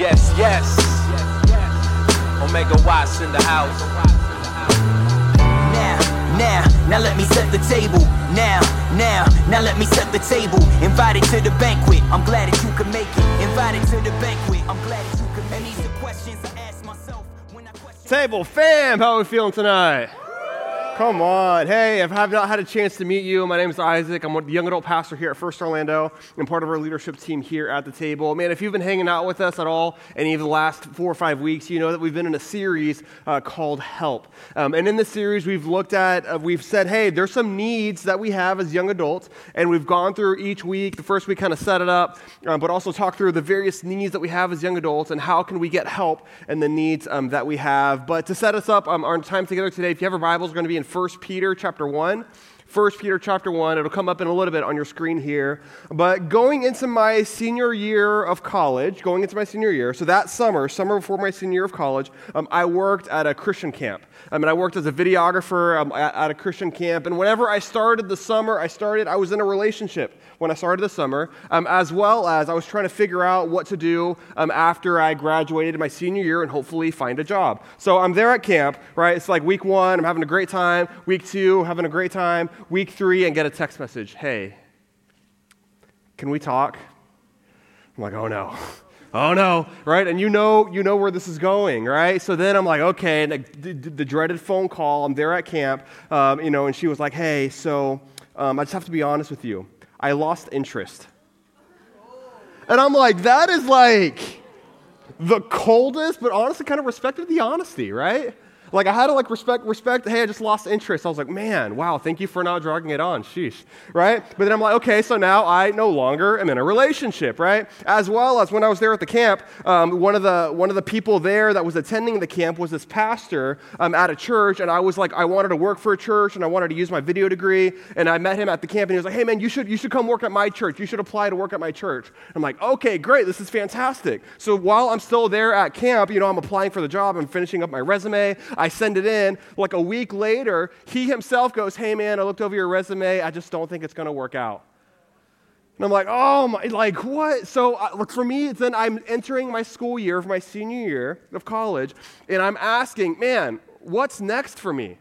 Yes, yes. Omega Watts in the house. Now, now, now let me set the table. Now, now, now let me set the table. Invited to the banquet, I'm glad that you could make it. Invited to the banquet, I'm glad that you could make it. These questions I ask myself when I question. Table fam, how are we feeling tonight? Come on. Hey, if I have not had a chance to meet you, my name is Isaac. I'm the young adult pastor here at First Orlando and part of our leadership team here at the table. Man, if you've been hanging out with us at all any of the last four or five weeks, you know that we've been in a series uh, called Help. Um, and in this series, we've looked at, uh, we've said, hey, there's some needs that we have as young adults, and we've gone through each week. The first week kind of set it up, um, but also talked through the various needs that we have as young adults and how can we get help and the needs um, that we have. But to set us up, um, our time together today, if you have a Bible, we're going to be in 1 Peter chapter 1. 1 Peter chapter 1. It'll come up in a little bit on your screen here. But going into my senior year of college, going into my senior year, so that summer, summer before my senior year of college, um, I worked at a Christian camp. I mean, I worked as a videographer um, at, at a Christian camp. And whenever I started the summer, I started, I was in a relationship when I started the summer, um, as well as I was trying to figure out what to do um, after I graduated my senior year and hopefully find a job. So I'm there at camp, right? It's like week one, I'm having a great time. Week two, having a great time. Week three, and get a text message hey, can we talk? I'm like, oh no. Oh no, right? And you know, you know where this is going, right? So then I'm like, okay, and the, the, dreaded phone call. I'm there at camp, um, you know, and she was like, hey, so um, I just have to be honest with you. I lost interest. And I'm like, that is like the coldest, but honestly kind of respected the honesty, right? Like I had to like respect, respect, hey, I just lost interest. I was like, man, wow, thank you for not dragging it on. Sheesh. Right? But then I'm like, okay, so now I no longer am in a relationship, right? As well as when I was there at the camp, um, one, of the, one of the people there that was attending the camp was this pastor um, at a church, and I was like, I wanted to work for a church and I wanted to use my video degree. And I met him at the camp and he was like, hey man, you should, you should come work at my church. You should apply to work at my church. I'm like, okay, great, this is fantastic. So while I'm still there at camp, you know, I'm applying for the job, I'm finishing up my resume. I send it in. Like a week later, he himself goes, Hey, man, I looked over your resume. I just don't think it's going to work out. And I'm like, Oh, my, like what? So, uh, look, for me, then I'm entering my school year of my senior year of college, and I'm asking, Man, what's next for me?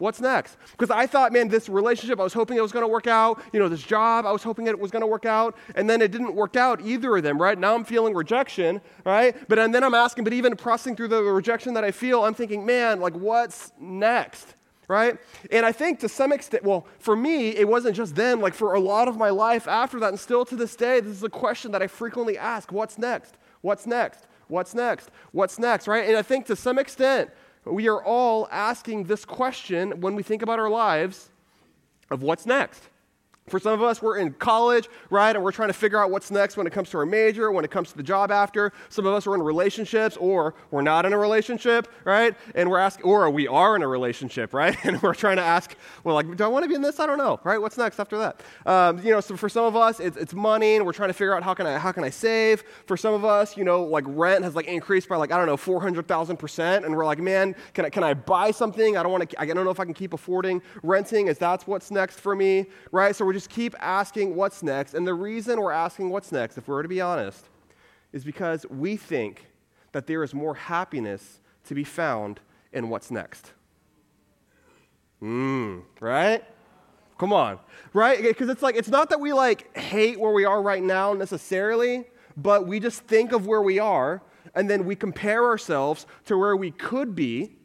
What's next? Because I thought, man, this relationship, I was hoping it was going to work out. You know, this job, I was hoping it was going to work out. And then it didn't work out, either of them, right? Now I'm feeling rejection, right? But and then I'm asking, but even pressing through the rejection that I feel, I'm thinking, man, like, what's next? Right? And I think to some extent, well, for me, it wasn't just then, like for a lot of my life after that, and still to this day, this is a question that I frequently ask what's next? What's next? What's next? What's next? Right? And I think to some extent, we are all asking this question when we think about our lives of what's next. For some of us, we're in college, right? And we're trying to figure out what's next when it comes to our major, when it comes to the job after. Some of us are in relationships, or we're not in a relationship, right? And we're asking, or we are in a relationship, right? And we're trying to ask, well, like, do I want to be in this? I don't know, right? What's next after that? Um, you know, so for some of us, it's, it's money, and we're trying to figure out how can I how can I save. For some of us, you know, like rent has like increased by like I don't know, four hundred thousand percent, and we're like, man, can I can I buy something? I don't want to. I don't know if I can keep affording renting. Is that's what's next for me, right? So we're just keep asking what's next. And the reason we're asking what's next, if we're to be honest, is because we think that there is more happiness to be found in what's next. Mmm, right? Come on, right? Because it's like, it's not that we like hate where we are right now necessarily, but we just think of where we are and then we compare ourselves to where we could be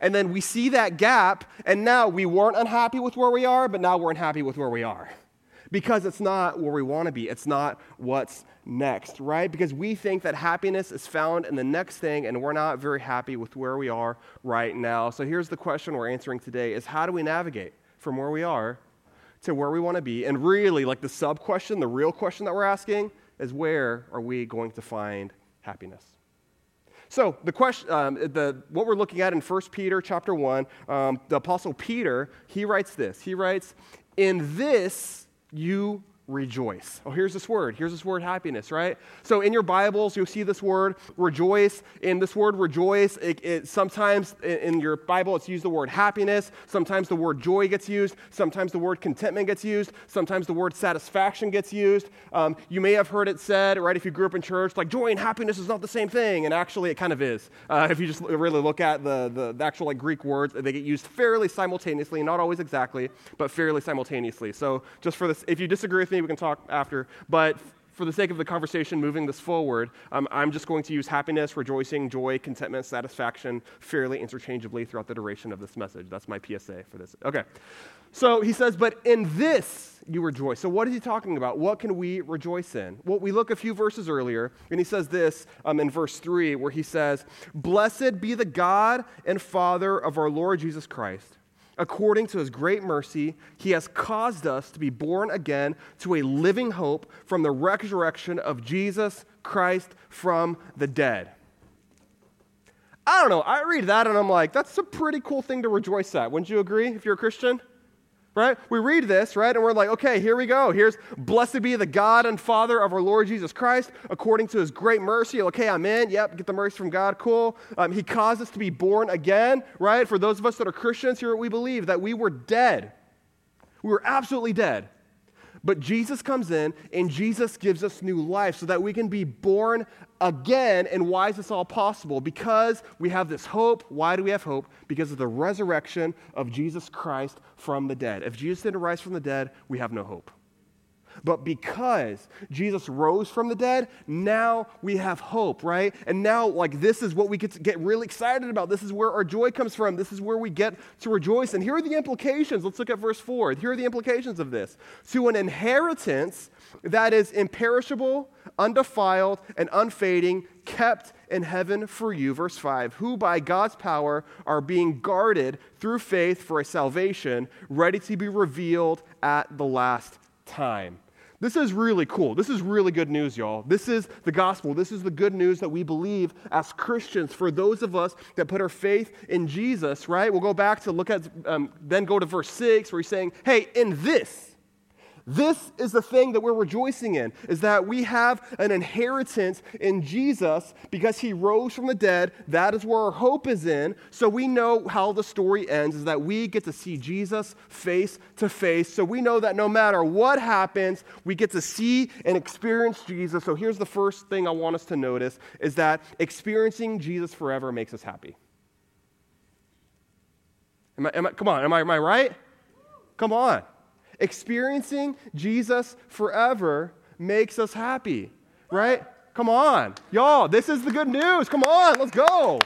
and then we see that gap, and now we weren't unhappy with where we are, but now we're unhappy with where we are. Because it's not where we want to be. It's not what's next, right? Because we think that happiness is found in the next thing, and we're not very happy with where we are right now. So here's the question we're answering today is how do we navigate from where we are to where we want to be? And really, like the sub question, the real question that we're asking is where are we going to find happiness? So the question, um, the, what we're looking at in 1 Peter chapter 1, um, the apostle Peter, he writes this. He writes, in this you rejoice. Oh, here's this word. Here's this word happiness, right? So in your Bibles, you'll see this word rejoice. In this word rejoice, it, it, sometimes in your Bible, it's used the word happiness. Sometimes the word joy gets used. Sometimes the word contentment gets used. Sometimes the word satisfaction gets used. Um, you may have heard it said, right, if you grew up in church, like joy and happiness is not the same thing. And actually, it kind of is. Uh, if you just really look at the, the, the actual like Greek words, they get used fairly simultaneously, not always exactly, but fairly simultaneously. So just for this, if you disagree with me, we can talk after. But for the sake of the conversation moving this forward, um, I'm just going to use happiness, rejoicing, joy, contentment, satisfaction fairly interchangeably throughout the duration of this message. That's my PSA for this. Okay. So he says, but in this you rejoice. So what is he talking about? What can we rejoice in? Well, we look a few verses earlier, and he says this um, in verse 3, where he says, Blessed be the God and Father of our Lord Jesus Christ according to his great mercy, he has caused us to be born again to a living hope from the resurrection of Jesus Christ from the dead. I don't know. I read that and I'm like, that's a pretty cool thing to rejoice at. Wouldn't you agree if you're a Christian? Right? We read this, right? And we're like, okay, here we go. Here's blessed be the God and Father of our Lord Jesus Christ, according to his great mercy. Okay, I'm in. Yep, get the mercy from God. Cool. Um, he caused us to be born again, right? For those of us that are Christians, here we believe that we were dead. We were absolutely dead. But Jesus comes in and Jesus gives us new life so that we can be born again. And why is this all possible? Because we have this hope. Why do we have hope? Because of the resurrection of Jesus Christ from the dead. If Jesus didn't rise from the dead, we have no hope. But because Jesus rose from the dead, now we have hope, right? And now, like, this is what we get get really excited about. This is where our joy comes from. This is where we get to rejoice. And here are the implications. Let's look at verse 4. Here are the implications of this. To an inheritance that is imperishable, undefiled, and unfading, kept in heaven for you. Verse 5 Who by God's power are being guarded through faith for a salvation ready to be revealed at the last time. This is really cool. This is really good news, y'all. This is the gospel. This is the good news that we believe as Christians for those of us that put our faith in Jesus, right? We'll go back to look at, um, then go to verse 6 where he's saying, hey, in this, this is the thing that we're rejoicing in, is that we have an inheritance in Jesus because he rose from the dead. That is where our hope is in. So we know how the story ends, is that we get to see Jesus face to face. So we know that no matter what happens, we get to see and experience Jesus. So here's the first thing I want us to notice, is that experiencing Jesus forever makes us happy. Am I, am I, come on, am I, am I right? Come on. Experiencing Jesus forever makes us happy, right? Come on. Y'all, this is the good news. Come on, let's go.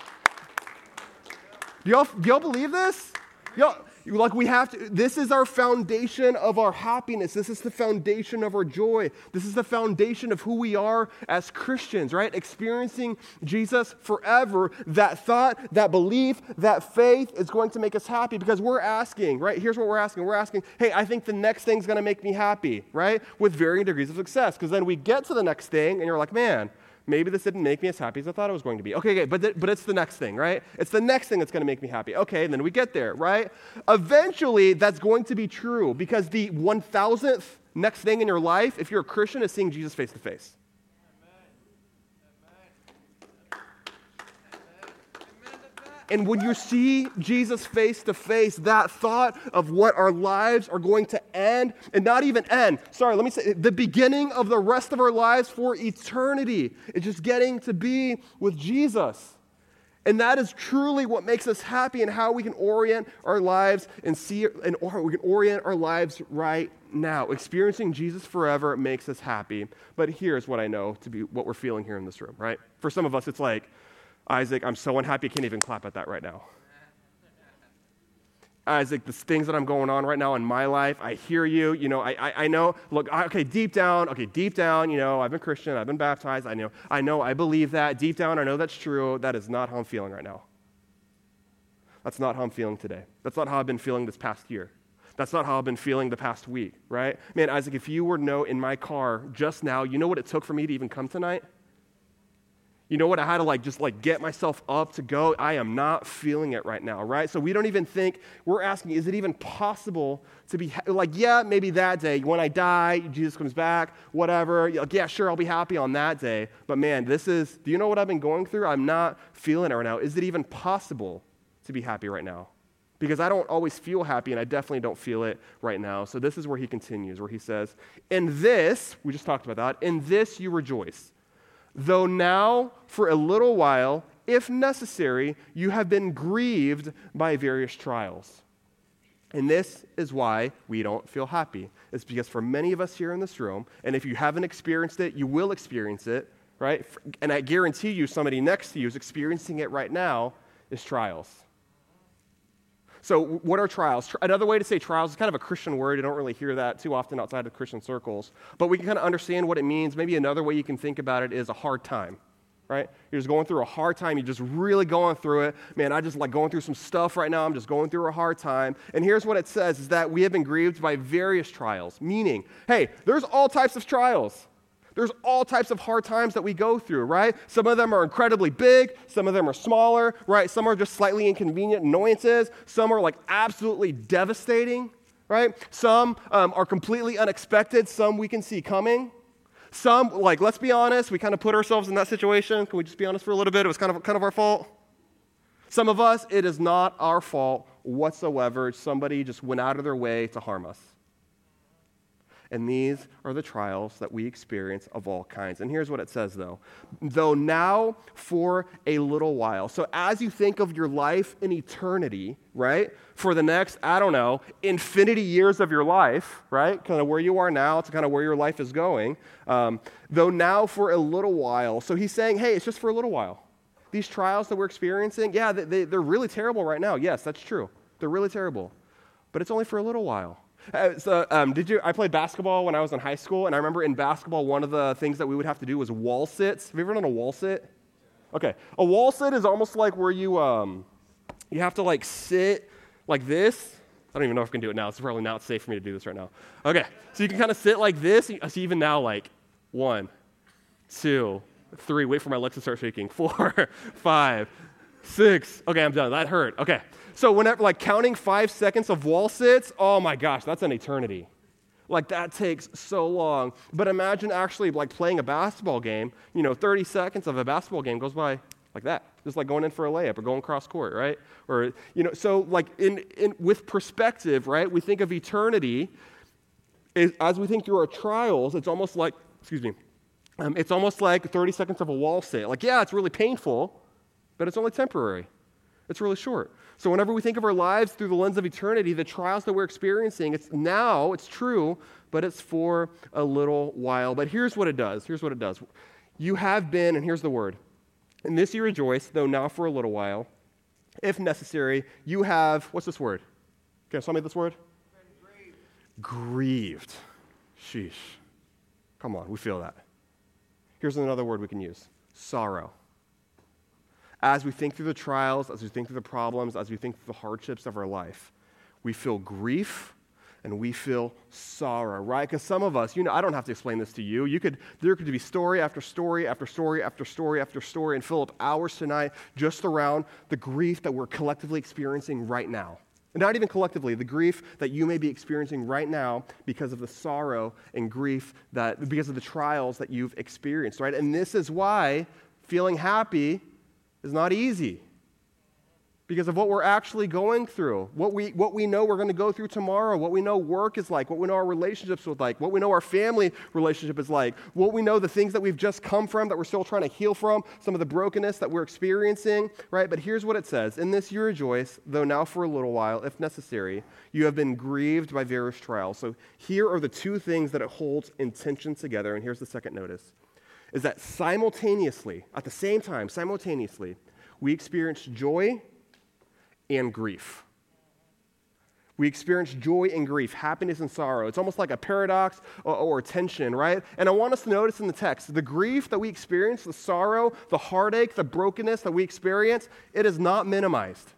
Do y'all, do y'all believe this? Y'all, like we have to, this is our foundation of our happiness. This is the foundation of our joy. This is the foundation of who we are as Christians, right? Experiencing Jesus forever. That thought, that belief, that faith is going to make us happy because we're asking, right? Here's what we're asking. We're asking, hey, I think the next thing's going to make me happy, right? With varying degrees of success. Because then we get to the next thing and you're like, man, maybe this didn't make me as happy as I thought it was going to be. Okay, okay but, th- but it's the next thing, right? It's the next thing that's going to make me happy. Okay, then we get there, right? Eventually, that's going to be true because the 1000th next thing in your life, if you're a Christian, is seeing Jesus face to face. And when you see Jesus face to face, that thought of what our lives are going to end, and not even end, sorry, let me say, the beginning of the rest of our lives for eternity is just getting to be with Jesus. And that is truly what makes us happy and how we can orient our lives and see, and or we can orient our lives right now. Experiencing Jesus forever makes us happy. But here's what I know to be what we're feeling here in this room, right? For some of us, it's like, Isaac, I'm so unhappy, I can't even clap at that right now. Isaac, the things that I'm going on right now in my life, I hear you. You know, I, I, I know, look, I, okay, deep down, okay, deep down, you know, I've been Christian, I've been baptized, I know, I know, I believe that. Deep down, I know that's true. That is not how I'm feeling right now. That's not how I'm feeling today. That's not how I've been feeling this past year. That's not how I've been feeling the past week, right? Man, Isaac, if you were know in my car just now, you know what it took for me to even come tonight? You know what? I had to like just like get myself up to go. I am not feeling it right now, right? So we don't even think, we're asking, is it even possible to be like, yeah, maybe that day, when I die, Jesus comes back, whatever. Like, yeah, sure, I'll be happy on that day. But man, this is, do you know what I've been going through? I'm not feeling it right now. Is it even possible to be happy right now? Because I don't always feel happy, and I definitely don't feel it right now. So this is where he continues, where he says, In this, we just talked about that, in this you rejoice though now for a little while, if necessary, you have been grieved by various trials. And this is why we don't feel happy. It's because for many of us here in this room, and if you haven't experienced it, you will experience it, right? And I guarantee you, somebody next to you is experiencing it right now, is trials. So, what are trials? Another way to say trials is kind of a Christian word. You don't really hear that too often outside of Christian circles. But we can kind of understand what it means. Maybe another way you can think about it is a hard time, right? You're just going through a hard time. You're just really going through it. Man, I just like going through some stuff right now. I'm just going through a hard time. And here's what it says is that we have been grieved by various trials, meaning, hey, there's all types of trials. There's all types of hard times that we go through, right? Some of them are incredibly big, some of them are smaller, right? Some are just slightly inconvenient annoyances, some are like absolutely devastating, right? Some um, are completely unexpected, some we can see coming. Some, like, let's be honest, we kind of put ourselves in that situation. Can we just be honest for a little bit? It was kind of, kind of our fault. Some of us, it is not our fault whatsoever. Somebody just went out of their way to harm us. And these are the trials that we experience of all kinds. And here's what it says, though. Though now for a little while. So as you think of your life in eternity, right? For the next, I don't know, infinity years of your life, right? Kind of where you are now to kind of where your life is going. Um, though now for a little while. So he's saying, hey, it's just for a little while. These trials that we're experiencing, yeah, they, they, they're really terrible right now. Yes, that's true. They're really terrible. But it's only for a little while. Uh, so, um, did you? I played basketball when I was in high school, and I remember in basketball, one of the things that we would have to do was wall sits. Have you ever done a wall sit? Okay, a wall sit is almost like where you um, you have to like sit like this. I don't even know if I can do it now. It's probably not safe for me to do this right now. Okay, so you can kind of sit like this. So even now, like one, two, three. Wait for my legs to start shaking. Four, five, six. Okay, I'm done. That hurt. Okay. So whenever like counting five seconds of wall sits, oh my gosh, that's an eternity. Like that takes so long. But imagine actually like playing a basketball game. You know, 30 seconds of a basketball game goes by like that, just like going in for a layup or going cross court, right? Or you know, so like in, in with perspective, right? We think of eternity as we think through our trials. It's almost like, excuse me, um, it's almost like 30 seconds of a wall sit. Like, yeah, it's really painful, but it's only temporary. It's really short. So whenever we think of our lives through the lens of eternity, the trials that we're experiencing, it's now, it's true, but it's for a little while. But here's what it does. Here's what it does. You have been, and here's the word. In this you rejoice, though now for a little while. If necessary, you have, what's this word? Can I tell this word? Grieved. Grieved. Sheesh. Come on, we feel that. Here's another word we can use sorrow as we think through the trials, as we think through the problems, as we think through the hardships of our life, we feel grief and we feel sorrow, right? Because some of us, you know, I don't have to explain this to you. You could, there could be story after story after story after story after story and fill up hours tonight just around the grief that we're collectively experiencing right now. And not even collectively, the grief that you may be experiencing right now because of the sorrow and grief that, because of the trials that you've experienced, right? And this is why feeling happy is not easy because of what we're actually going through, what we, what we know we're going to go through tomorrow, what we know work is like, what we know our relationships are like, what we know our family relationship is like, what we know the things that we've just come from that we're still trying to heal from, some of the brokenness that we're experiencing, right? But here's what it says In this you rejoice, though now for a little while, if necessary, you have been grieved by various trials. So here are the two things that it holds in tension together. And here's the second notice is that simultaneously, at the same time, simultaneously, we experience joy and grief. We experience joy and grief, happiness and sorrow. It's almost like a paradox or, or, tension, right? And I want us to notice in the text the grief that we experience, the sorrow, the heartache, the brokenness that we experience, it is not minimized.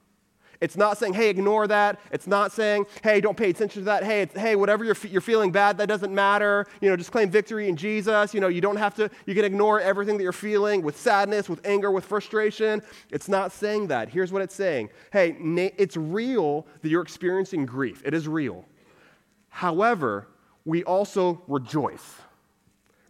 It's not saying, hey, ignore that. It's not saying, hey, don't pay attention to that. Hey, hey, whatever you're, you're feeling bad, that doesn't matter. You know, just claim victory in Jesus. You know, you don't have to, you can ignore everything that you're feeling with sadness, with anger, with frustration. It's not saying that. Here's what it's saying hey, it's real that you're experiencing grief. It is real. However, we also rejoice,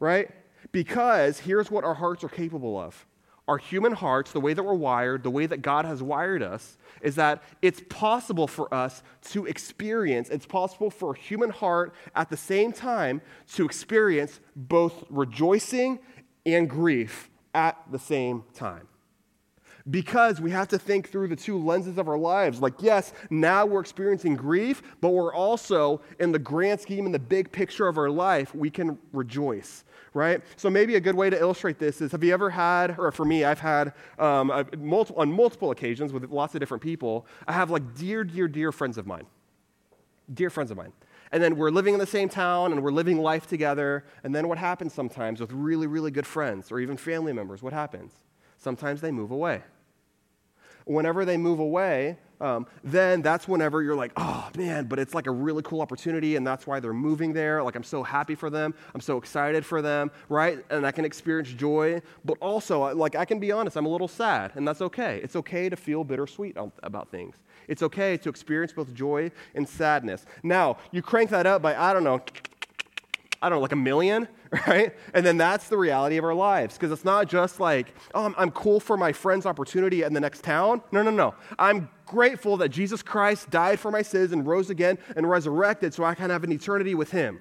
right? Because here's what our hearts are capable of. Our human hearts, the way that we're wired, the way that God has wired us, is that it's possible for us to experience, it's possible for a human heart at the same time to experience both rejoicing and grief at the same time because we have to think through the two lenses of our lives. Like, yes, now we're experiencing grief, but we're also, in the grand scheme, in the big picture of our life, we can rejoice, right? So, maybe a good way to illustrate this is have you ever had, or for me, I've had um, multiple, on multiple occasions with lots of different people, I have like dear, dear, dear friends of mine. Dear friends of mine. And then we're living in the same town and we're living life together. And then what happens sometimes with really, really good friends or even family members? What happens? Sometimes they move away whenever they move away, um, then that's whenever you're like, oh man, but it's like a really cool opportunity, and that's why they're moving there. Like, I'm so happy for them. I'm so excited for them, right? And I can experience joy. But also, like, I can be honest, I'm a little sad, and that's okay. It's okay to feel bittersweet about things. It's okay to experience both joy and sadness. Now, you crank that up by, I don't know, I don't know, like a million, right? And then that's the reality of our lives. Because it's not just like, oh, I'm, I'm, cool for my friend's opportunity in the next town. No, no, no. I'm grateful that Jesus Christ died for my sins and rose again and resurrected so I can have an eternity with him.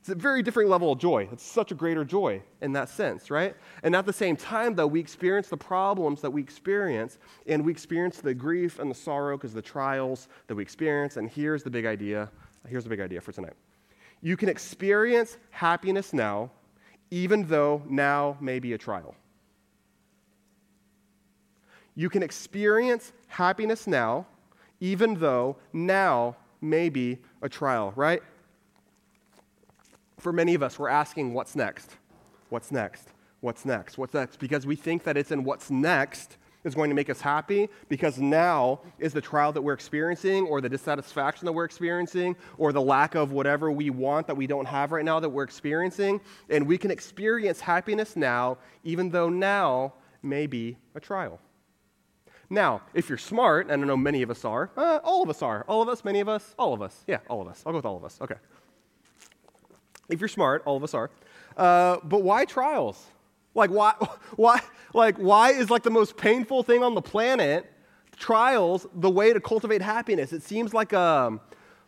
It's a very different level of joy. It's such a greater joy in that sense, right? And at the same time, though, we experience the problems that we experience, and we experience the grief and the sorrow because the trials that we experience. And here's the big idea. Here's the big idea for tonight. You can experience happiness now, even though now may be a trial. You can experience happiness now, even though now may be a trial, right? For many of us, we're asking, what's next? What's next? What's next? What's next? Because we think that it's in what's next is going to make us happy because now is the trial that we're experiencing or the dissatisfaction that we're experiencing or the lack of whatever we want that we don't have right now that we're experiencing. And we can experience happiness now, even though now may be a trial. Now, if you're smart, and I know many of us are, uh, all of us are, all of us, many of us, all of us, yeah, all of us. I'll go with all of us. Okay. If you're smart, all of us are. Uh, but why trials? Like, why, why, like, why is like the most painful thing on the planet, trials, the way to cultivate happiness? It seems like, um,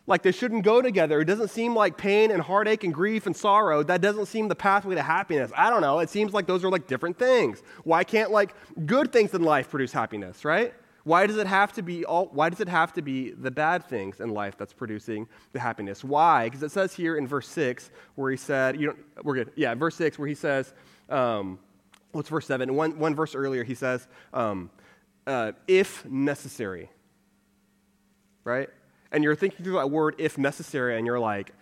like they shouldn't go together. It doesn't seem like pain and heartache and grief and sorrow. That doesn't seem the pathway to happiness. I don't know. It seems like those are like different things. Why can't like good things in life produce happiness, right? Why does it have to be all, why does it have to be the bad things in life that's producing the happiness? Why? Because it says here in verse 6 where he said, you don't, we're good. Yeah, verse 6 where he says, um, what's verse 7? One, one verse earlier, he says, um, uh, if necessary. Right? And you're thinking through that word, if necessary, and you're like,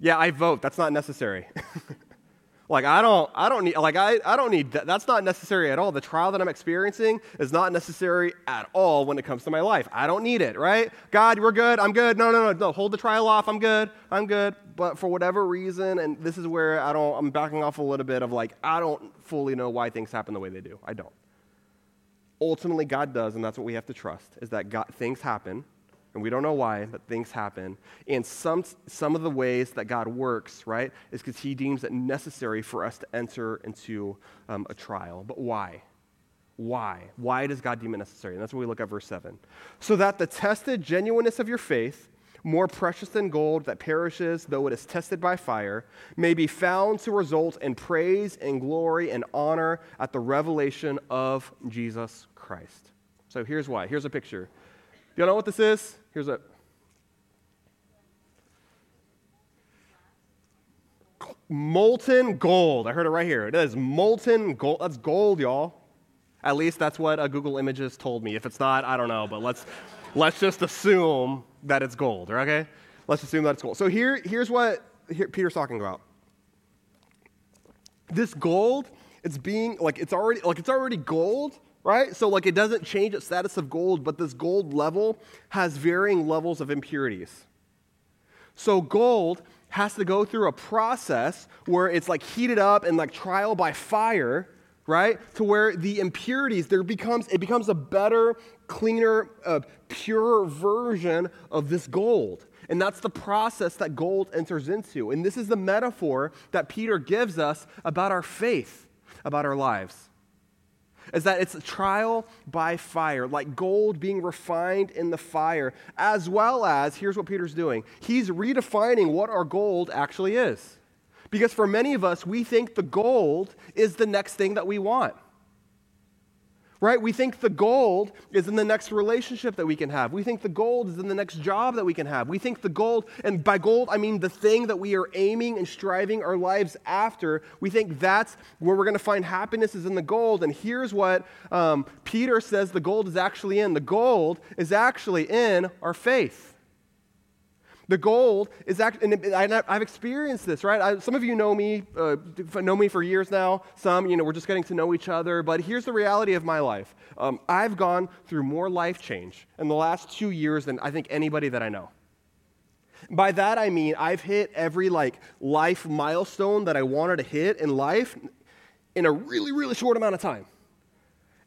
yeah, I vote. That's not necessary. Like I don't, I don't need, like I, I don't need that. That's not necessary at all. The trial that I'm experiencing is not necessary at all when it comes to my life. I don't need it, right? God, we're good. I'm good. No, no, no, no. Hold the trial off. I'm good. I'm good. But for whatever reason, and this is where I don't, I'm backing off a little bit of like I don't fully know why things happen the way they do. I don't. Ultimately, God does, and that's what we have to trust: is that God, things happen and we don't know why, but things happen. And some, some of the ways that God works, right, is because he deems it necessary for us to enter into um, a trial. But why? Why? Why does God deem it necessary? And that's what we look at verse 7. So that the tested genuineness of your faith, more precious than gold that perishes though it is tested by fire, may be found to result in praise and glory and honor at the revelation of Jesus Christ. So here's why. Here's a picture. Do you know what this is? Here's a molten gold. I heard it right here. It is molten gold. That's gold, y'all. At least that's what uh, Google Images told me. If it's not, I don't know, but let's, let's just assume that it's gold, okay? Let's assume that it's gold. So here, here's what here, Peter's talking about. This gold it's being like it's already like it's already gold, right? So like it doesn't change its status of gold, but this gold level has varying levels of impurities. So gold has to go through a process where it's like heated up and like trial by fire, right? To where the impurities there becomes it becomes a better, cleaner, uh, purer version of this gold. And that's the process that gold enters into. And this is the metaphor that Peter gives us about our faith, about our lives. Is that it's a trial by fire, like gold being refined in the fire, as well as, here's what Peter's doing he's redefining what our gold actually is. Because for many of us, we think the gold is the next thing that we want right? We think the gold is in the next relationship that we can have. We think the gold is in the next job that we can have. We think the gold, and by gold, I mean the thing that we are aiming and striving our lives after. We think that's where we're going to find happiness is in the gold. And here's what um, Peter says the gold is actually in the gold is actually in our faith. The gold is actually, and I've experienced this, right? I, some of you know me, uh, know me for years now. Some, you know, we're just getting to know each other. But here's the reality of my life um, I've gone through more life change in the last two years than I think anybody that I know. By that I mean I've hit every like life milestone that I wanted to hit in life in a really, really short amount of time.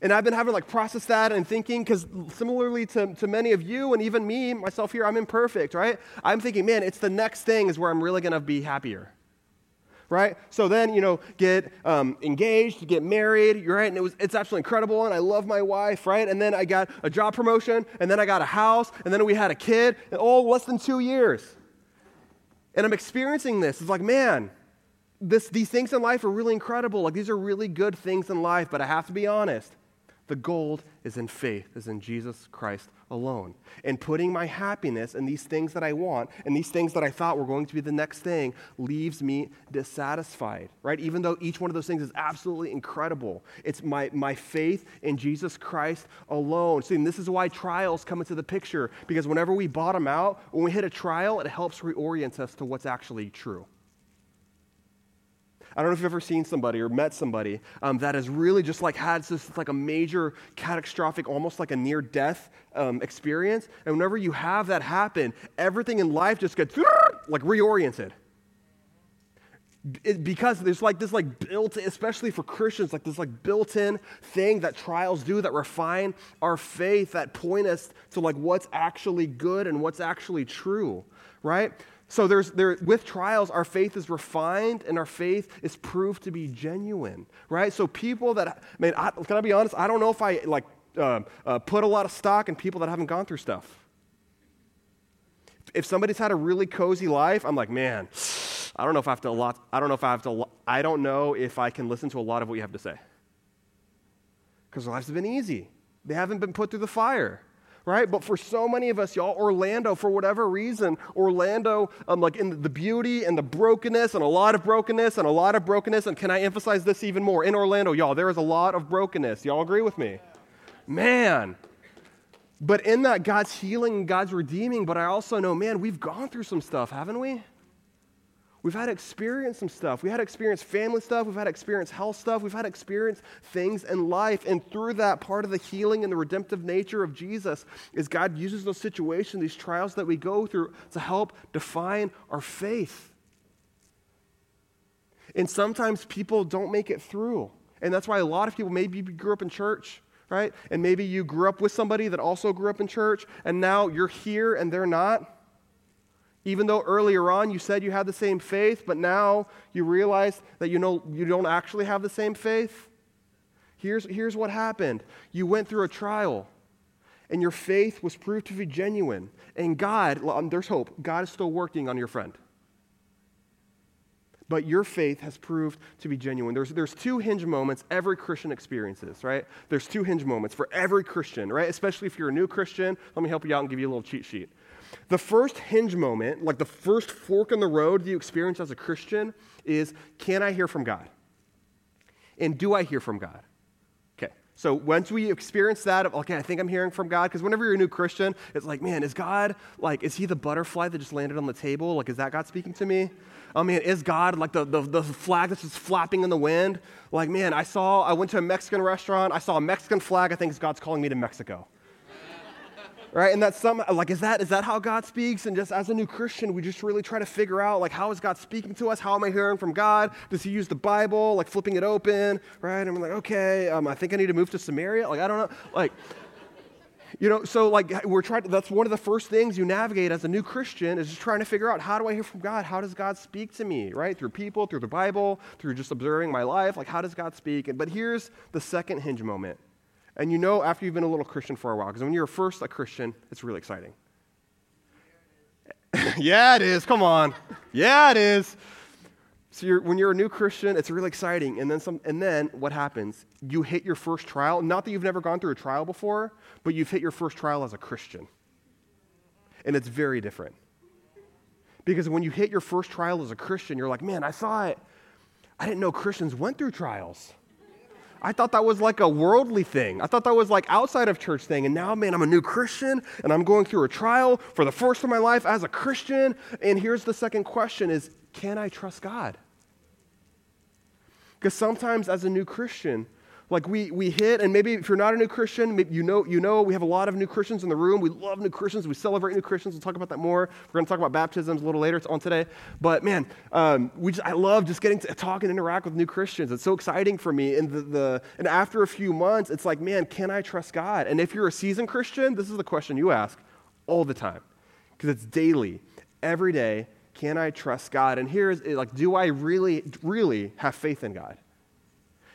And I've been having like process that and thinking, because similarly to, to many of you and even me, myself here, I'm imperfect, right? I'm thinking, man, it's the next thing is where I'm really gonna be happier. Right? So then, you know, get um, engaged, get married, right? And it was, it's absolutely incredible, and I love my wife, right? And then I got a job promotion, and then I got a house, and then we had a kid, and all less than two years. And I'm experiencing this. It's like, man, this, these things in life are really incredible. Like, these are really good things in life, but I have to be honest. The gold is in faith, is in Jesus Christ alone. And putting my happiness in these things that I want and these things that I thought were going to be the next thing leaves me dissatisfied, right? Even though each one of those things is absolutely incredible. It's my, my faith in Jesus Christ alone. See, and this is why trials come into the picture, because whenever we bottom out, when we hit a trial, it helps reorient us to what's actually true. I don't know if you've ever seen somebody or met somebody um, that has really just like had this like a major catastrophic, almost like a near death um, experience. And whenever you have that happen, everything in life just gets like reoriented. It, because there's like this like built especially for christians like this like built-in thing that trials do that refine our faith that point us to like what's actually good and what's actually true right so there's there with trials, our faith is refined and our faith is proved to be genuine, right? So people that, I mean, I, can I be honest? I don't know if I like uh, uh, put a lot of stock in people that haven't gone through stuff. If somebody's had a really cozy life, I'm like, man, I don't know if I have to lot. I don't know if I have to. I don't know if I can listen to a lot of what you have to say because their lives have been easy. They haven't been put through the fire right? But for so many of us, y'all, Orlando, for whatever reason, Orlando, um, like in the beauty and the brokenness and a lot of brokenness and a lot of brokenness. And can I emphasize this even more? In Orlando, y'all, there is a lot of brokenness. Y'all agree with me? Man. But in that, God's healing, God's redeeming. But I also know, man, we've gone through some stuff, haven't we? We've had experience some stuff. We had experience family stuff. We've had experience health stuff. We've had experience things in life. And through that, part of the healing and the redemptive nature of Jesus is God uses those situations, these trials that we go through, to help define our faith. And sometimes people don't make it through. And that's why a lot of people, maybe you grew up in church, right? And maybe you grew up with somebody that also grew up in church, and now you're here and they're not. Even though earlier on you said you had the same faith, but now you realize that you, know, you don't actually have the same faith. Here's, here's what happened you went through a trial, and your faith was proved to be genuine. And God, um, there's hope, God is still working on your friend. But your faith has proved to be genuine. There's, there's two hinge moments every Christian experiences, right? There's two hinge moments for every Christian, right? Especially if you're a new Christian. Let me help you out and give you a little cheat sheet. The first hinge moment, like the first fork in the road you experience as a Christian, is can I hear from God? And do I hear from God? Okay, So once we experience that, of, okay, I think I'm hearing from God, because whenever you're a new Christian, it's like, man, is God, like, is he the butterfly that just landed on the table? Like, is that God speaking to me? Oh man, is God like the, the, the flag that's just flapping in the wind? Like, man, I saw, I went to a Mexican restaurant, I saw a Mexican flag, I think God's calling me to Mexico right? And that's some like is that is that how God speaks? And just as a new Christian, we just really try to figure out like how is God speaking to us? How am I hearing from God? Does He use the Bible, like flipping it open, right? And I'm like, okay, um, I think I need to move to Samaria. Like I don't know, like. You know, so like we're trying to, that's one of the first things you navigate as a new Christian is just trying to figure out how do I hear from God? How does God speak to me, right? Through people, through the Bible, through just observing my life. Like, how does God speak? And but here's the second hinge moment and you know after you've been a little Christian for a while, because when you're first a Christian, it's really exciting. yeah, it is. Come on. Yeah, it is. So you're, when you're a new Christian, it's really exciting. And then, some, and then what happens? You hit your first trial. Not that you've never gone through a trial before, but you've hit your first trial as a Christian. And it's very different. Because when you hit your first trial as a Christian, you're like, man, I saw it. I didn't know Christians went through trials. I thought that was like a worldly thing. I thought that was like outside of church thing. And now, man, I'm a new Christian and I'm going through a trial for the first of my life as a Christian. And here's the second question is, can I trust God? Because sometimes as a new Christian, like we, we hit, and maybe if you're not a new Christian, you know, you know we have a lot of new Christians in the room. We love new Christians. We celebrate new Christians. We'll talk about that more. We're going to talk about baptisms a little later. It's on today. But man, um, we just, I love just getting to talk and interact with new Christians. It's so exciting for me. And, the, the, and after a few months, it's like, man, can I trust God? And if you're a seasoned Christian, this is the question you ask all the time because it's daily, every day. Can I trust God? And here's like, do I really, really have faith in God?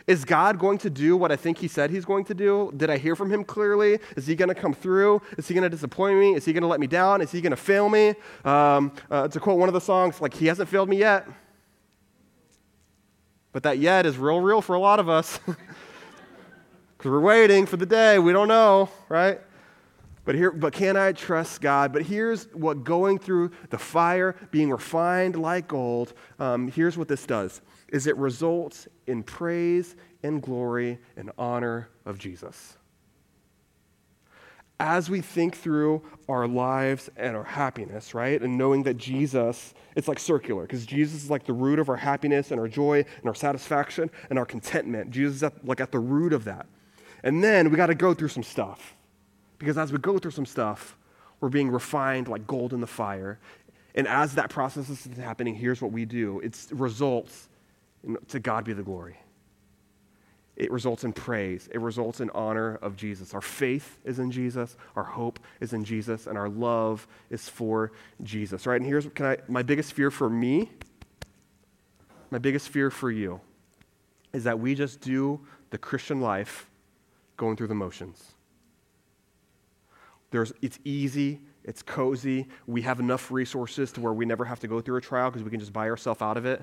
Is God going to do what I think He said He's going to do? Did I hear from Him clearly? Is He going to come through? Is He going to disappoint me? Is He going to let me down? Is He going to fail me? Um, uh, to quote one of the songs, like, He hasn't failed me yet. But that yet is real, real for a lot of us. Because we're waiting for the day. We don't know, right? But here, but can I trust God? But here's what going through the fire, being refined like gold, um, here's what this does is it results in praise and glory and honor of Jesus. As we think through our lives and our happiness, right? And knowing that Jesus, it's like circular, because Jesus is like the root of our happiness and our joy and our satisfaction and our contentment. Jesus is at, like at the root of that. And then we got to go through some stuff. Because as we go through some stuff, we're being refined like gold in the fire. And as that process is happening, here's what we do it results to God be the glory. It results in praise. It results in honor of Jesus. Our faith is in Jesus. Our hope is in Jesus. And our love is for Jesus. Right? And here's I, my biggest fear for me, my biggest fear for you, is that we just do the Christian life going through the motions. There's, it's easy, it's cozy, we have enough resources to where we never have to go through a trial because we can just buy ourselves out of it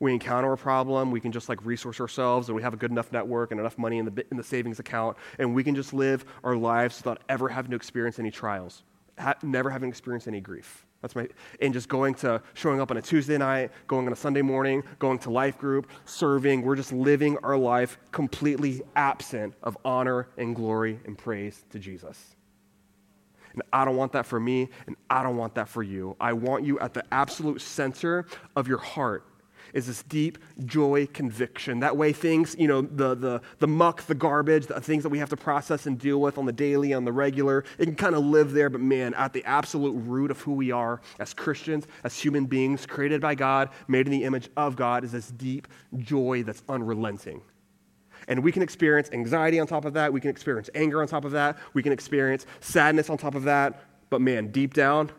we encounter a problem, we can just like resource ourselves and we have a good enough network and enough money in the, in the savings account, and we can just live our lives without ever having to experience any trials, ha- never having experienced any grief. That's my, and just going to, showing up on a Tuesday night, going on a Sunday morning, going to life group, serving. We're just living our life completely absent of honor and glory and praise to Jesus. And I don't want that for me, and I don't want that for you. I want you at the absolute center of your heart is this deep joy conviction. That way, things, you know, the, the, the muck, the garbage, the things that we have to process and deal with on the daily, on the regular, it can kind of live there. But man, at the absolute root of who we are as Christians, as human beings created by God, made in the image of God, is this deep joy that's unrelenting. And we can experience anxiety on top of that. We can experience anger on top of that. We can experience sadness on top of that. But man, deep down,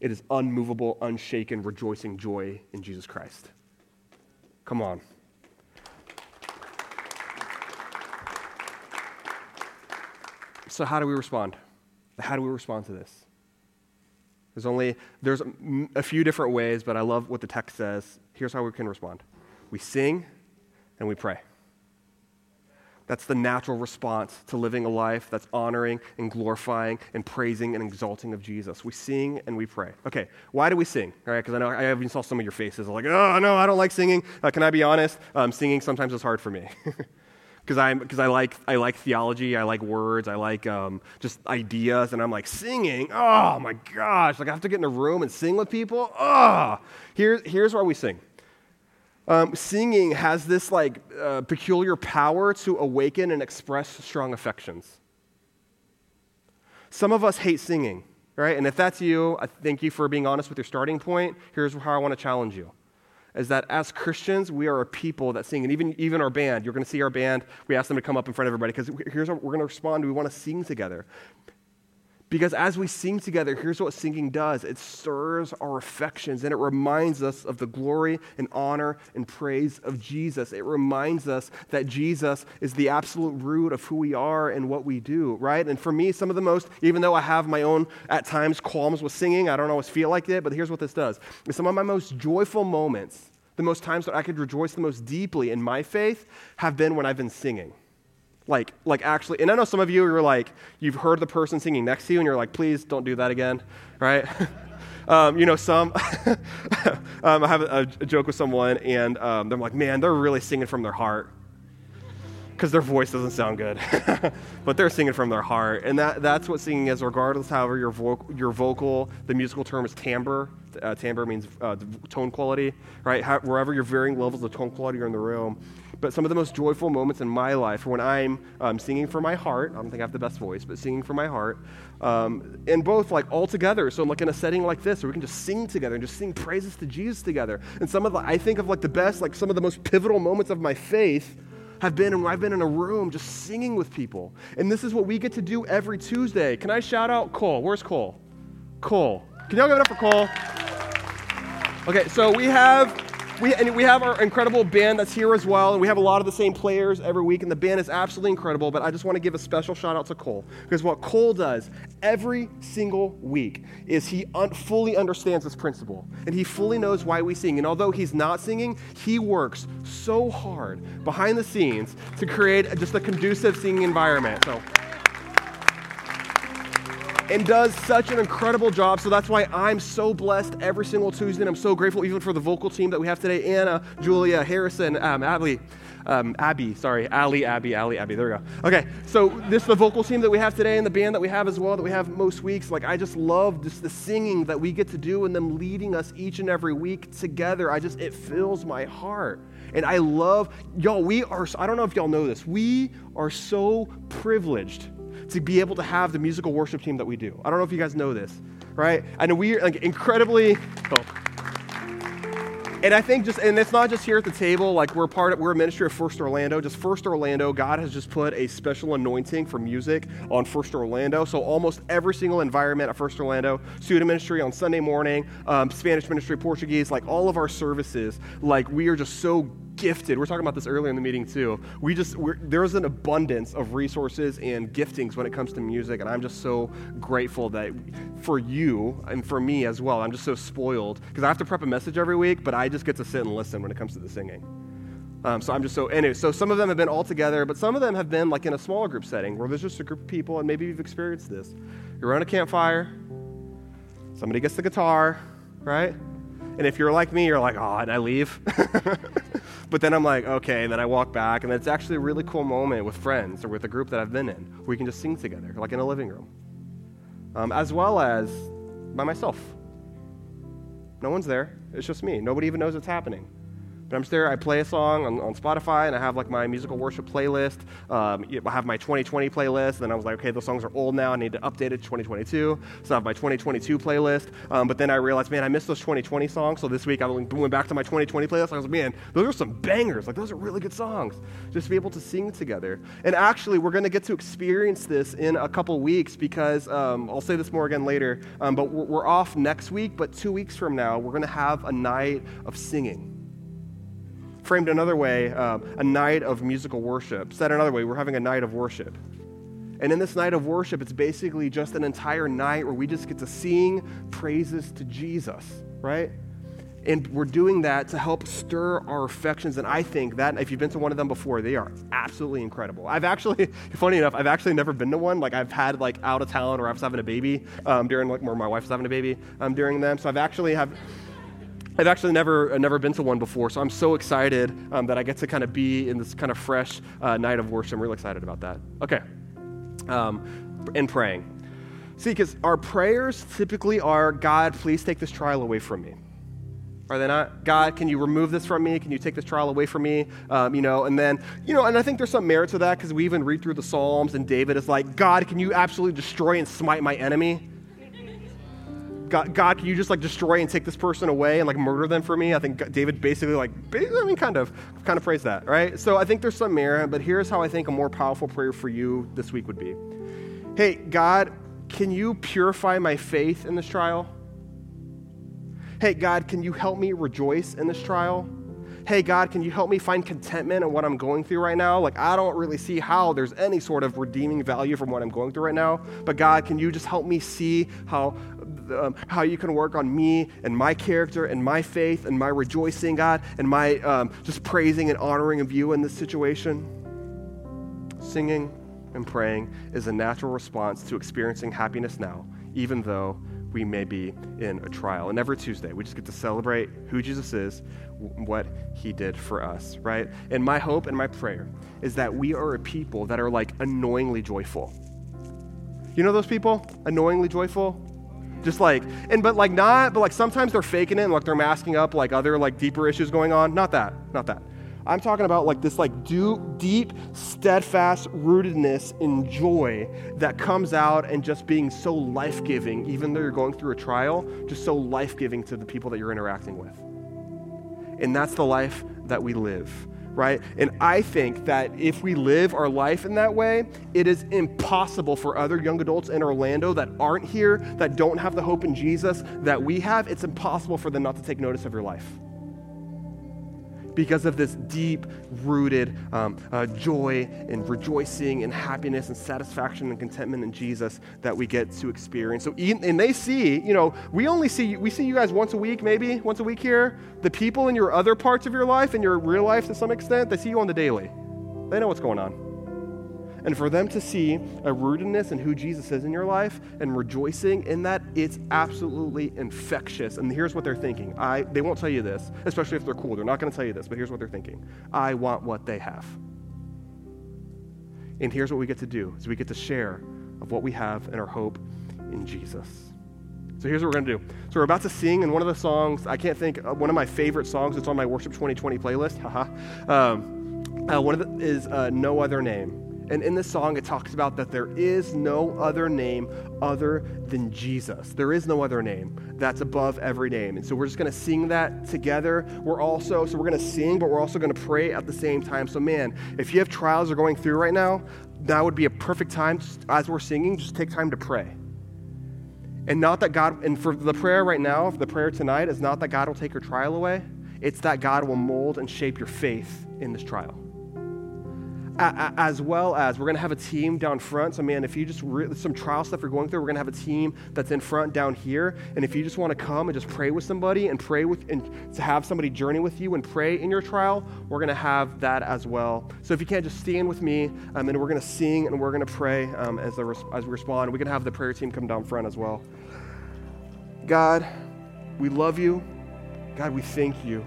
it is unmovable, unshaken, rejoicing joy in Jesus Christ. Come on. So, how do we respond? How do we respond to this? There's only there's a few different ways, but I love what the text says. Here's how we can respond. We sing and we pray. That's the natural response to living a life that's honoring and glorifying and praising and exalting of Jesus. We sing and we pray. Okay, why do we sing? All right, because I know I even saw some of your faces like, oh, no, I don't like singing. Uh, can I be honest? Um, singing sometimes is hard for me. because I because I like I like theology, I like words, I like um, just ideas, and I'm like singing. Oh my gosh! Like I have to get in a room and sing with people. Oh, here, here's why we sing. Um, singing has this like uh, peculiar power to awaken and express strong affections. Some of us hate singing, right? And if that's you, I thank you for being honest with your starting point. Here's how I want to challenge you is that as Christians, we are a people that sing. And even, even our band, you're going to see our band. We ask them to come up in front of everybody because here's what we're going to respond. We want to sing together. Because as we sing together, here's what singing does it stirs our affections and it reminds us of the glory and honor and praise of Jesus. It reminds us that Jesus is the absolute root of who we are and what we do, right? And for me, some of the most, even though I have my own at times qualms with singing, I don't always feel like it, but here's what this does some of my most joyful moments, the most times that I could rejoice the most deeply in my faith, have been when I've been singing. Like, like actually, and I know some of you are like, you've heard the person singing next to you, and you're like, please don't do that again, right? um, you know, some, um, I have a, a, joke with someone, and um, they're like, man, they're really singing from their heart because their voice doesn't sound good, but they're singing from their heart, and that, that's what singing is. Regardless, however, your vo- your vocal, the musical term is timbre. Uh, timbre means uh, tone quality, right? How, wherever you're varying levels of tone quality are in the room, but some of the most joyful moments in my life when I'm um, singing for my heart. I don't think I have the best voice, but singing for my heart. Um, and both like all together. So I'm like in a setting like this where we can just sing together and just sing praises to Jesus together. And some of the, I think of like the best, like some of the most pivotal moments of my faith have been when I've been in a room just singing with people. And this is what we get to do every Tuesday. Can I shout out Cole? Where's Cole? Cole. Can y'all give it up for Cole? Okay, so we have we, and we have our incredible band that's here as well, and we have a lot of the same players every week, and the band is absolutely incredible. But I just want to give a special shout out to Cole because what Cole does every single week is he un- fully understands this principle and he fully knows why we sing. And although he's not singing, he works so hard behind the scenes to create just a conducive singing environment. So and does such an incredible job. So that's why I'm so blessed every single Tuesday. And I'm so grateful even for the vocal team that we have today Anna, Julia, Harrison, um, Abby. Um, Abby, sorry, Ali, Abby, Ali, Abby. There we go. Okay, so this is the vocal team that we have today and the band that we have as well that we have most weeks. Like, I just love just the singing that we get to do and them leading us each and every week together. I just, it fills my heart. And I love, y'all, we are, I don't know if y'all know this, we are so privileged to be able to have the musical worship team that we do. I don't know if you guys know this, right? I know we are like incredibly. Oh. And I think just, and it's not just here at the table, like we're part of, we're a ministry of First Orlando. Just First Orlando, God has just put a special anointing for music on First Orlando. So almost every single environment at First Orlando, student ministry on Sunday morning, um, Spanish ministry, Portuguese, like all of our services, like we are just so gifted. We're talking about this earlier in the meeting too. We just there's an abundance of resources and giftings when it comes to music, and I'm just so grateful that for you and for me as well. I'm just so spoiled because I have to prep a message every week, but I just get to sit and listen when it comes to the singing. Um, so I'm just so anyway. So some of them have been all together, but some of them have been like in a smaller group setting where there's just a group of people, and maybe you've experienced this. You're around a campfire. Somebody gets the guitar, right? And if you're like me, you're like, oh, and I leave. but then I'm like, okay, and then I walk back, and it's actually a really cool moment with friends or with a group that I've been in where we can just sing together, like in a living room, um, as well as by myself. No one's there, it's just me. Nobody even knows what's happening. But I'm there, I play a song on, on Spotify, and I have like my musical worship playlist. Um, I have my 2020 playlist, and then I was like, okay, those songs are old now. I need to update it to 2022. So I have my 2022 playlist. Um, but then I realized, man, I missed those 2020 songs. So this week I went back to my 2020 playlist. I was like, man, those are some bangers. Like, those are really good songs. Just to be able to sing together. And actually, we're going to get to experience this in a couple weeks because um, I'll say this more again later. Um, but we're, we're off next week, but two weeks from now, we're going to have a night of singing. Framed another way, um, a night of musical worship. Said another way, we're having a night of worship. And in this night of worship, it's basically just an entire night where we just get to sing praises to Jesus, right? And we're doing that to help stir our affections. And I think that, if you've been to one of them before, they are absolutely incredible. I've actually, funny enough, I've actually never been to one. Like I've had like out of town or I was having a baby um, during like where my wife was having a baby um, during them. So I've actually have I've actually never uh, never been to one before, so I'm so excited um, that I get to kind of be in this kind of fresh uh, night of worship. I'm really excited about that. Okay, um, and praying. See, because our prayers typically are, God, please take this trial away from me. Are they not? God, can you remove this from me? Can you take this trial away from me? Um, you know, and then, you know, and I think there's some merit to that because we even read through the Psalms and David is like, God, can you absolutely destroy and smite my enemy? God, God, can you just like destroy and take this person away and like murder them for me? I think David basically like, I mean, kind of, kind of prays that, right? So I think there's some merit, but here's how I think a more powerful prayer for you this week would be. Hey, God, can you purify my faith in this trial? Hey, God, can you help me rejoice in this trial? Hey, God, can you help me find contentment in what I'm going through right now? Like, I don't really see how there's any sort of redeeming value from what I'm going through right now. But, God, can you just help me see how, um, how you can work on me and my character and my faith and my rejoicing, God, and my um, just praising and honoring of you in this situation? Singing and praying is a natural response to experiencing happiness now, even though we may be in a trial. And every Tuesday, we just get to celebrate who Jesus is, what he did for us, right? And my hope and my prayer is that we are a people that are like annoyingly joyful. You know those people? Annoyingly joyful? Just like, and but like not, but like sometimes they're faking it and like they're masking up like other like deeper issues going on. Not that, not that. I'm talking about like this like deep, steadfast rootedness in joy that comes out and just being so life-giving, even though you're going through a trial, just so life-giving to the people that you're interacting with. And that's the life that we live, right? And I think that if we live our life in that way, it is impossible for other young adults in Orlando that aren't here, that don't have the hope in Jesus that we have, it's impossible for them not to take notice of your life because of this deep rooted um, uh, joy and rejoicing and happiness and satisfaction and contentment in Jesus that we get to experience. So, and they see, you know, we only see, we see you guys once a week, maybe once a week here. The people in your other parts of your life, in your real life to some extent, they see you on the daily. They know what's going on and for them to see a rootedness in who Jesus is in your life and rejoicing in that, it's absolutely infectious. And here's what they're thinking. I, they won't tell you this, especially if they're cool. They're not going to tell you this, but here's what they're thinking. I want what they have. And here's what we get to do is we get to share of what we have and our hope in Jesus. So here's what we're going to do. So we're about to sing, in one of the songs, I can't think, uh, one of my favorite songs, it's on my Worship 2020 playlist, haha. um, uh, one of the is uh, No Other Name. And in this song, it talks about that there is no other name other than Jesus. There is no other name that's above every name. And so we're just going to sing that together. We're also, so we're going to sing, but we're also going to pray at the same time. So, man, if you have trials you're going through right now, that would be a perfect time, as we're singing, just take time to pray. And not that God, and for the prayer right now, the prayer tonight is not that God will take your trial away, it's that God will mold and shape your faith in this trial as well as we're going to have a team down front. So, man, if you just re- some trial stuff you're going through, we're going to have a team that's in front down here. And if you just want to come and just pray with somebody and pray with and to have somebody journey with you and pray in your trial, we're going to have that as well. So, if you can't just stand with me, um, and we're going to sing and we're going to pray um, as, res- as we respond. We can have the prayer team come down front as well. God, we love you. God, we thank you.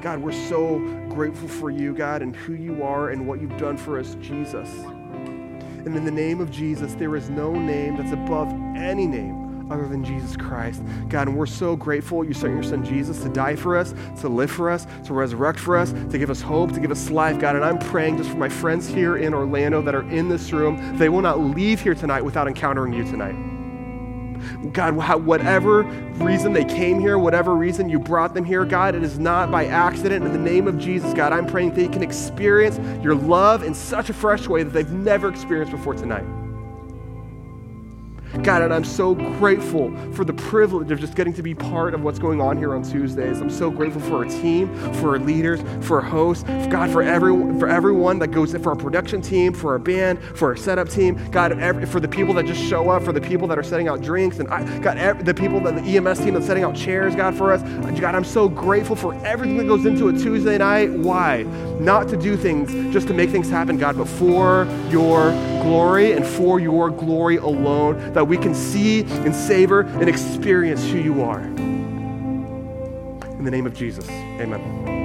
God, we're so grateful for you, God, and who you are and what you've done for us, Jesus. And in the name of Jesus, there is no name that's above any name other than Jesus Christ. God, and we're so grateful you sent your son Jesus to die for us, to live for us, to resurrect for us, to give us hope, to give us life, God. And I'm praying just for my friends here in Orlando that are in this room, they will not leave here tonight without encountering you tonight. God, whatever reason they came here, whatever reason you brought them here, God, it is not by accident. In the name of Jesus, God, I'm praying that they can experience your love in such a fresh way that they've never experienced before tonight. God, and I'm so grateful for the privilege of just getting to be part of what's going on here on Tuesdays. I'm so grateful for our team, for our leaders, for our hosts, God, for everyone, for everyone that goes for our production team, for our band, for our setup team. God, every, for the people that just show up, for the people that are setting out drinks, and I, God, every, the people that the EMS team that's setting out chairs, God, for us. God, I'm so grateful for everything that goes into a Tuesday night. Why? Not to do things just to make things happen, God, but for your glory and for your glory alone. That we can see and savor and experience who you are. In the name of Jesus, amen.